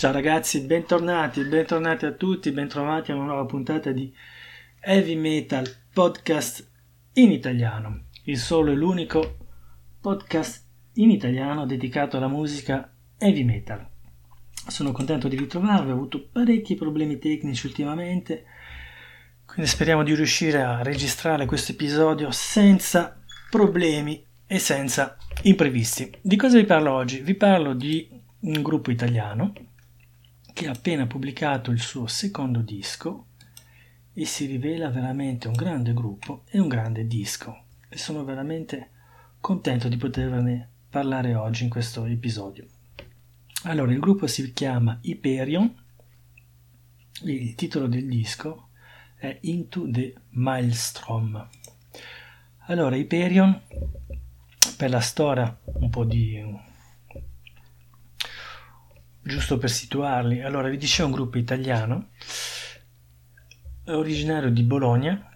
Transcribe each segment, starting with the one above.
Ciao ragazzi, bentornati, bentornati a tutti, bentrovati a una nuova puntata di Heavy Metal Podcast in italiano, il solo e l'unico podcast in italiano dedicato alla musica heavy metal. Sono contento di ritrovarvi, ho avuto parecchi problemi tecnici ultimamente, quindi speriamo di riuscire a registrare questo episodio senza problemi e senza imprevisti. Di cosa vi parlo oggi? Vi parlo di un gruppo italiano che ha appena pubblicato il suo secondo disco e si rivela veramente un grande gruppo e un grande disco e sono veramente contento di poterne parlare oggi in questo episodio. Allora, il gruppo si chiama Hyperion, il titolo del disco è Into the Maelstrom. Allora, Hyperion, per la storia un po' di giusto per situarli, allora vi dicevo un gruppo italiano, originario di Bologna,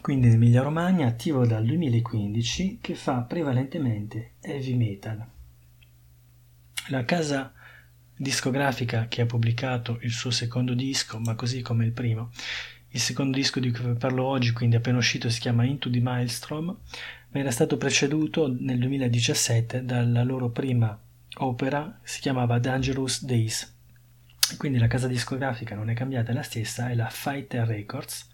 quindi in Emilia Romagna, attivo dal 2015, che fa prevalentemente heavy metal. La casa discografica che ha pubblicato il suo secondo disco, ma così come il primo, il secondo disco di cui parlo oggi, quindi appena uscito, si chiama Into the Maelstrom, ma era stato preceduto nel 2017 dalla loro prima opera si chiamava Dangerous Days. Quindi la casa discografica non è cambiata, è la stessa, è la Fighter Records.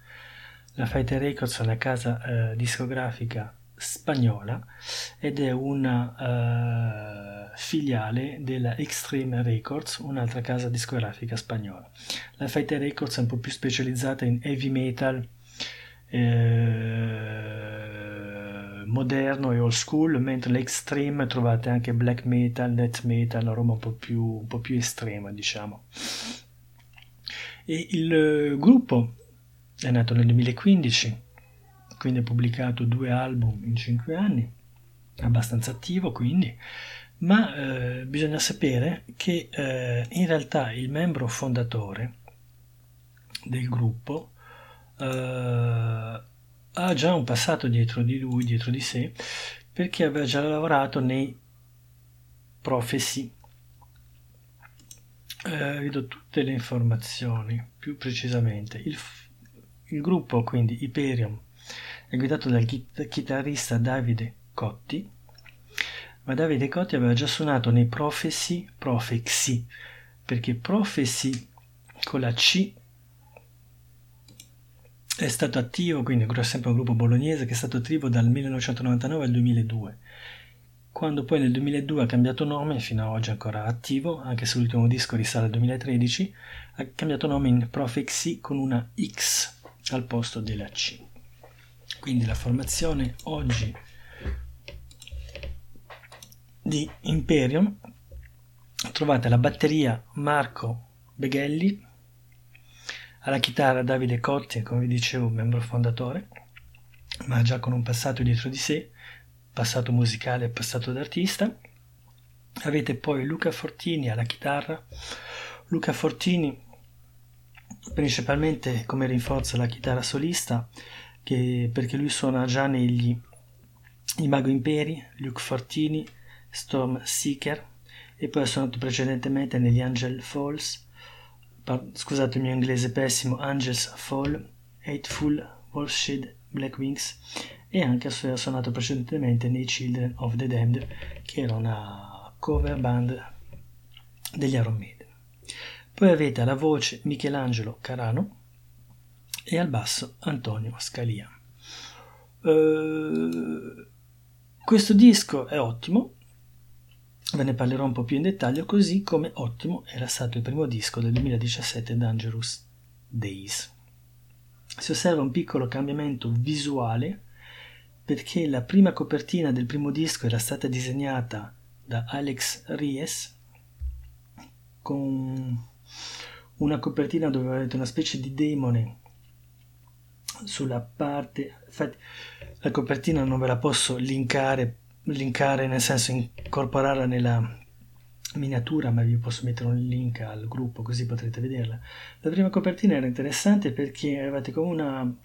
La Fighter Records è una casa eh, discografica spagnola ed è una uh, filiale della Extreme Records, un'altra casa discografica spagnola. La Fighter Records è un po' più specializzata in heavy metal. Eh, moderno e old school, mentre l'extreme trovate anche black metal, death metal, una roba un po' più, un po più estrema, diciamo. E il eh, gruppo è nato nel 2015, quindi ha pubblicato due album in cinque anni, abbastanza attivo quindi, ma eh, bisogna sapere che eh, in realtà il membro fondatore del gruppo eh, ha già un passato dietro di lui, dietro di sé, perché aveva già lavorato nei Prophecy. Eh, vi tutte le informazioni più precisamente. Il, il gruppo, quindi Hyperion, è guidato dal chit- chitarrista Davide Cotti, ma Davide Cotti aveva già suonato nei Prophecy, Prophecy, perché Prophecy con la C è stato attivo, quindi è sempre un gruppo bolognese che è stato attivo dal 1999 al 2002. Quando poi nel 2002 ha cambiato nome, fino ad oggi ancora attivo, anche se l'ultimo disco risale al 2013, ha cambiato nome in Prophecy con una X al posto della C. Quindi la formazione oggi di Imperium trovate la batteria Marco Beghelli alla chitarra Davide Cotti, come vi dicevo, membro fondatore, ma già con un passato dietro di sé, passato musicale e passato d'artista. Avete poi Luca Fortini alla chitarra. Luca Fortini principalmente come rinforza la chitarra solista, che, perché lui suona già negli I Mago Imperi, Luke Fortini, Storm Seeker e poi ha suonato precedentemente negli Angel Falls scusate il mio inglese pessimo, Angels Fall, Hateful, Wolfshed, Black Wings e anche ha suonato precedentemente nei Children of the Damned che era una cover band degli Iron Maiden. Poi avete alla voce Michelangelo Carano e al basso Antonio Scalia. Uh, questo disco è ottimo, Ve ne parlerò un po' più in dettaglio, così come ottimo era stato il primo disco del 2017 Dangerous Days. Si osserva un piccolo cambiamento visuale perché la prima copertina del primo disco era stata disegnata da Alex Ries con una copertina dove avete una specie di demone sulla parte infatti la copertina non ve la posso linkare linkare, nel senso incorporarla nella miniatura, ma vi posso mettere un link al gruppo così potrete vederla. La prima copertina era interessante perché avevate come una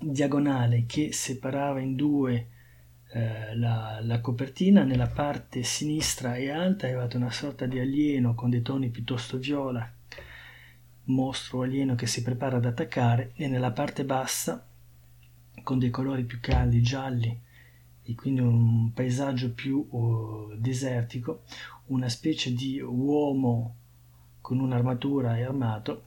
diagonale che separava in due eh, la, la, copertina, nella parte sinistra e alta avevate una sorta di alieno con dei toni piuttosto viola, mostro alieno che si prepara ad attaccare, e nella parte bassa con dei colori più caldi, gialli, e quindi un paesaggio più uh, desertico, una specie di uomo con un'armatura e armato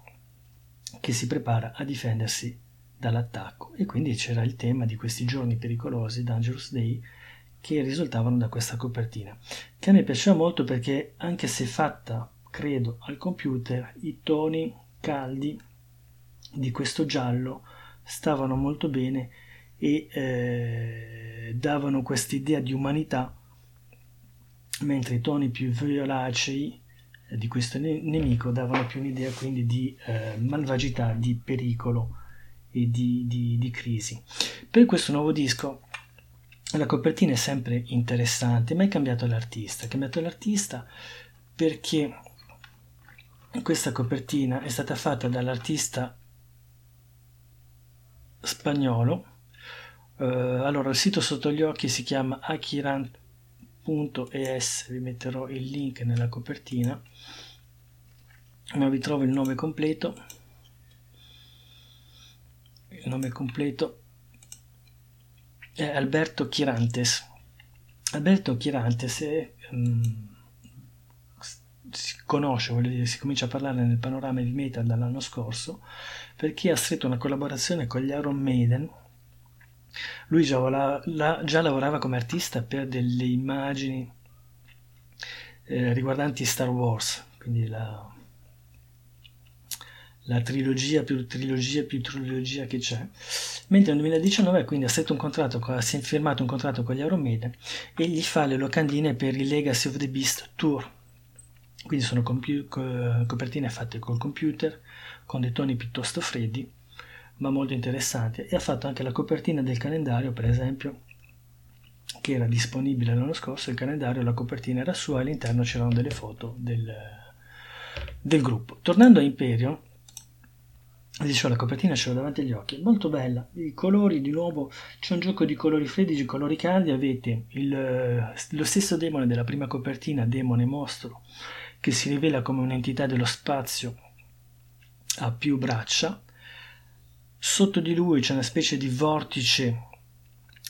che si prepara a difendersi dall'attacco. E quindi c'era il tema di questi giorni pericolosi, Dangerous Day, che risultavano da questa copertina, che a me piaceva molto perché anche se fatta, credo, al computer, i toni caldi di questo giallo stavano molto bene e eh, davano quest'idea di umanità, mentre i toni più violacei eh, di questo ne- nemico davano più un'idea quindi di eh, malvagità, di pericolo e di, di, di crisi. Per questo nuovo disco la copertina è sempre interessante, ma è cambiato l'artista. È cambiato l'artista perché questa copertina è stata fatta dall'artista spagnolo. Uh, allora, il sito sotto gli occhi si chiama akiran.es, vi metterò il link nella copertina, ma vi trovo il nome completo il nome completo è Alberto Chirantes. Alberto Chirantes è, um, si conosce, voglio dire, si comincia a parlare nel panorama di metal dall'anno scorso perché ha stretto una collaborazione con gli Iron Maiden. Lui già, vola, la, già lavorava come artista per delle immagini eh, riguardanti Star Wars, quindi la, la trilogia più trilogia più trilogia che c'è. Mentre nel 2019 quindi ha un contratto, è firmato un contratto con gli Euromeda e gli fa le locandine per il Legacy of the Beast Tour. Quindi sono compi- copertine fatte col computer, con dei toni piuttosto freddi, ma molto interessanti. E ha fatto anche la copertina del calendario, per esempio, che era disponibile l'anno scorso. Il calendario, la copertina era sua e all'interno c'erano delle foto del, del gruppo. Tornando a Imperio, Dicevo, la copertina ce l'ho davanti agli occhi, è molto bella. I colori, di nuovo, c'è un gioco di colori freddi, di colori caldi. Avete il, lo stesso demone della prima copertina, demone mostro, che si rivela come un'entità dello spazio a più braccia. Sotto di lui c'è una specie di vortice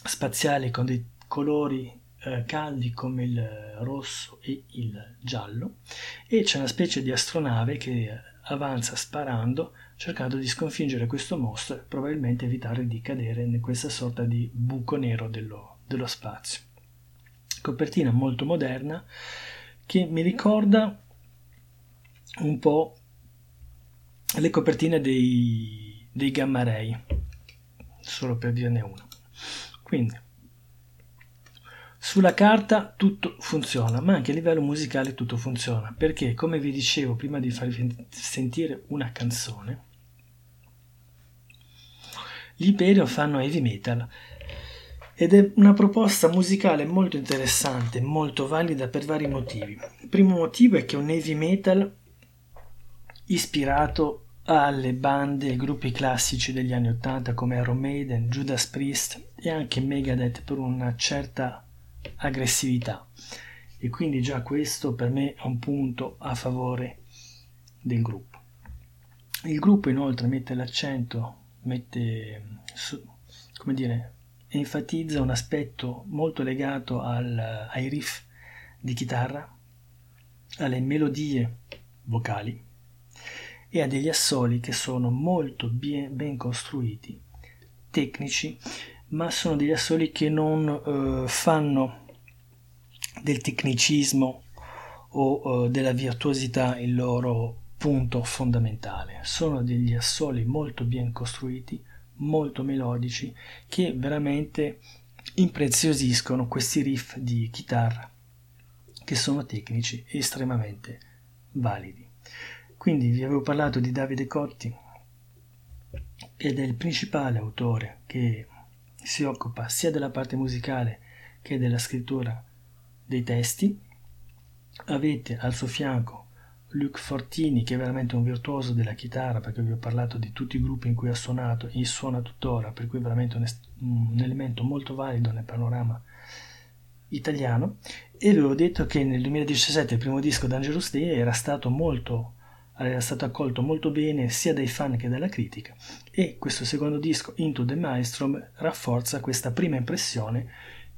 spaziale con dei colori eh, caldi come il rosso e il giallo e c'è una specie di astronave che avanza sparando cercando di sconfiggere questo mostro e probabilmente evitare di cadere in questa sorta di buco nero dello, dello spazio. Copertina molto moderna che mi ricorda un po' le copertine dei, dei Gamma Ray, solo per dirne una. Quindi, sulla carta tutto funziona, ma anche a livello musicale tutto funziona, perché come vi dicevo prima di farvi sentire una canzone, gli Hyperion fanno heavy metal ed è una proposta musicale molto interessante, molto valida per vari motivi. Il primo motivo è che è un heavy metal ispirato alle bande e gruppi classici degli anni 80 come Iron Maiden, Judas Priest e anche Megadeth per una certa aggressività e quindi già questo per me è un punto a favore del gruppo. Il gruppo inoltre mette l'accento mette, come dire, enfatizza un aspetto molto legato al, ai riff di chitarra, alle melodie vocali e a degli assoli che sono molto bien, ben costruiti, tecnici, ma sono degli assoli che non eh, fanno del tecnicismo o eh, della virtuosità il loro punto fondamentale. Sono degli assoli molto ben costruiti, molto melodici, che veramente impreziosiscono questi riff di chitarra, che sono tecnici e estremamente validi. Quindi vi avevo parlato di Davide Cotti ed è il principale autore che si occupa sia della parte musicale che della scrittura dei testi. Avete al suo fianco Luc Fortini, che è veramente un virtuoso della chitarra, perché vi ho parlato di tutti i gruppi in cui ha suonato e suona tuttora, per cui è veramente un, un elemento molto valido nel panorama italiano. E vi ho detto che nel 2017 il primo disco Dangerous Day era stato molto era stato accolto molto bene sia dai fan che dalla critica e questo secondo disco Into the Maelstrom rafforza questa prima impressione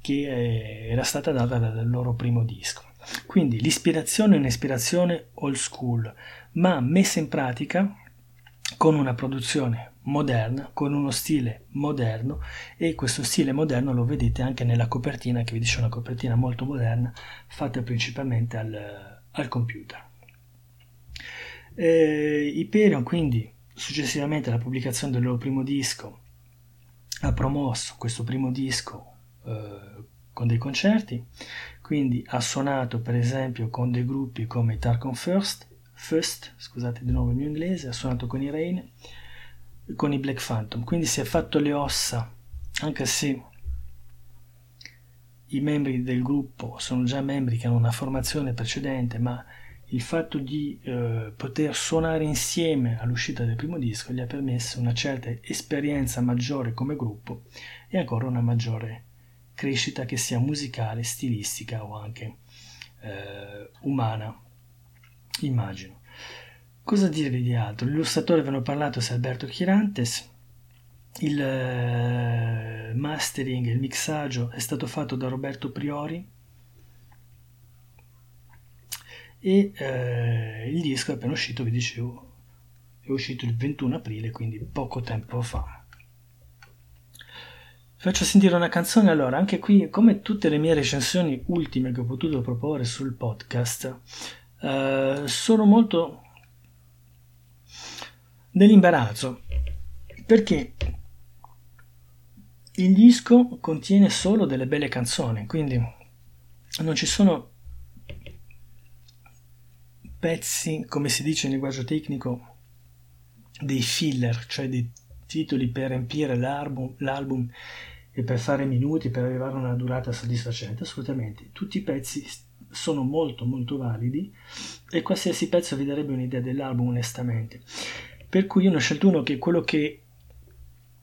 che eh, era stata data dal loro primo disco. Quindi l'ispirazione è un'ispirazione old school, ma messa in pratica con una produzione moderna, con uno stile moderno e questo stile moderno lo vedete anche nella copertina che vi dice una copertina molto moderna fatta principalmente al, al computer. Eh, Hyperion quindi successivamente alla pubblicazione del loro primo disco ha promosso questo primo disco eh, con dei concerti, quindi ha suonato per esempio con dei gruppi come Tarkon First, First, scusate di nuovo il mio inglese, ha suonato con i Rain, con i Black Phantom, quindi si è fatto le ossa, anche se i membri del gruppo sono già membri che hanno una formazione precedente, ma il fatto di eh, poter suonare insieme all'uscita del primo disco gli ha permesso una certa esperienza maggiore come gruppo e ancora una maggiore crescita che sia musicale, stilistica o anche eh, umana, immagino. Cosa dirvi di altro? L'illustratore ve ne ho parlato è Alberto Chirantes, il eh, mastering, il mixaggio è stato fatto da Roberto Priori e eh, il disco è appena uscito, vi dicevo, è uscito il 21 aprile, quindi poco tempo fa. Faccio sentire una canzone allora, anche qui come tutte le mie recensioni ultime che ho potuto proporre sul podcast, eh, sono molto nell'imbarazzo perché il disco contiene solo delle belle canzoni, quindi non ci sono pezzi, come si dice in linguaggio tecnico, dei filler, cioè dei titoli per riempire l'album, l'album e per fare minuti, per arrivare a una durata soddisfacente, assolutamente. Tutti i pezzi sono molto molto validi e qualsiasi pezzo vi darebbe un'idea dell'album onestamente. Per cui io ne ho scelto uno che è quello che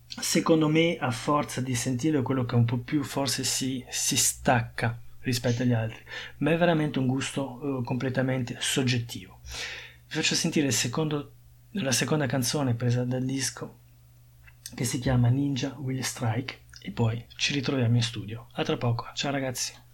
secondo me a forza di sentirlo è quello che un po' più forse si, si stacca rispetto agli altri, ma è veramente un gusto uh, completamente soggettivo. Vi faccio sentire secondo, la seconda canzone presa dal disco che si chiama Ninja Will Strike e poi ci ritroviamo in studio. A tra poco, ciao ragazzi.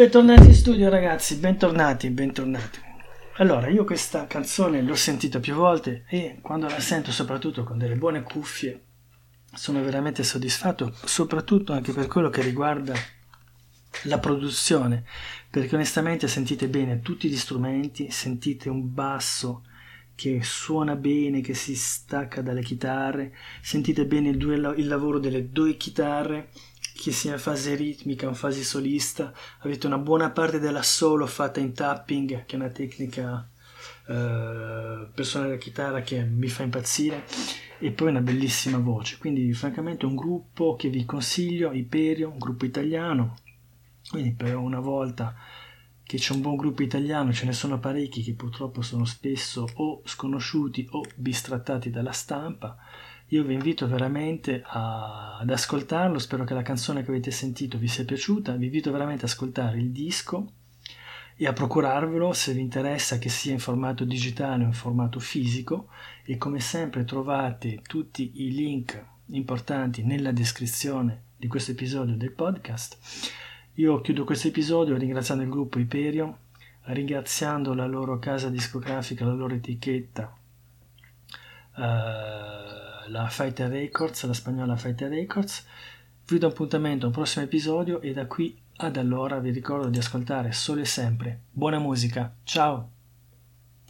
Bentornati in studio ragazzi, bentornati, bentornati. Allora, io questa canzone l'ho sentita più volte e quando la sento soprattutto con delle buone cuffie sono veramente soddisfatto, soprattutto anche per quello che riguarda la produzione, perché onestamente sentite bene tutti gli strumenti, sentite un basso che suona bene, che si stacca dalle chitarre, sentite bene il, due, il lavoro delle due chitarre che sia in fase ritmica o in fase solista, avete una buona parte della solo fatta in tapping, che è una tecnica eh, per suonare la chitarra che mi fa impazzire, e poi una bellissima voce. Quindi, francamente, un gruppo che vi consiglio, Iperio, un gruppo italiano. Quindi, per una volta che c'è un buon gruppo italiano, ce ne sono parecchi che purtroppo sono spesso o sconosciuti o bistrattati dalla stampa io vi invito veramente a, ad ascoltarlo, spero che la canzone che avete sentito vi sia piaciuta, vi invito veramente ad ascoltare il disco e a procurarvelo se vi interessa che sia in formato digitale o in formato fisico e come sempre trovate tutti i link importanti nella descrizione di questo episodio del podcast. Io chiudo questo episodio ringraziando il gruppo Iperio, ringraziando la loro casa discografica, la loro etichetta. Uh, la Fighter Records, la spagnola Fighter Records. Vi do appuntamento a un prossimo episodio e da qui ad allora vi ricordo di ascoltare solo e sempre buona musica. Ciao!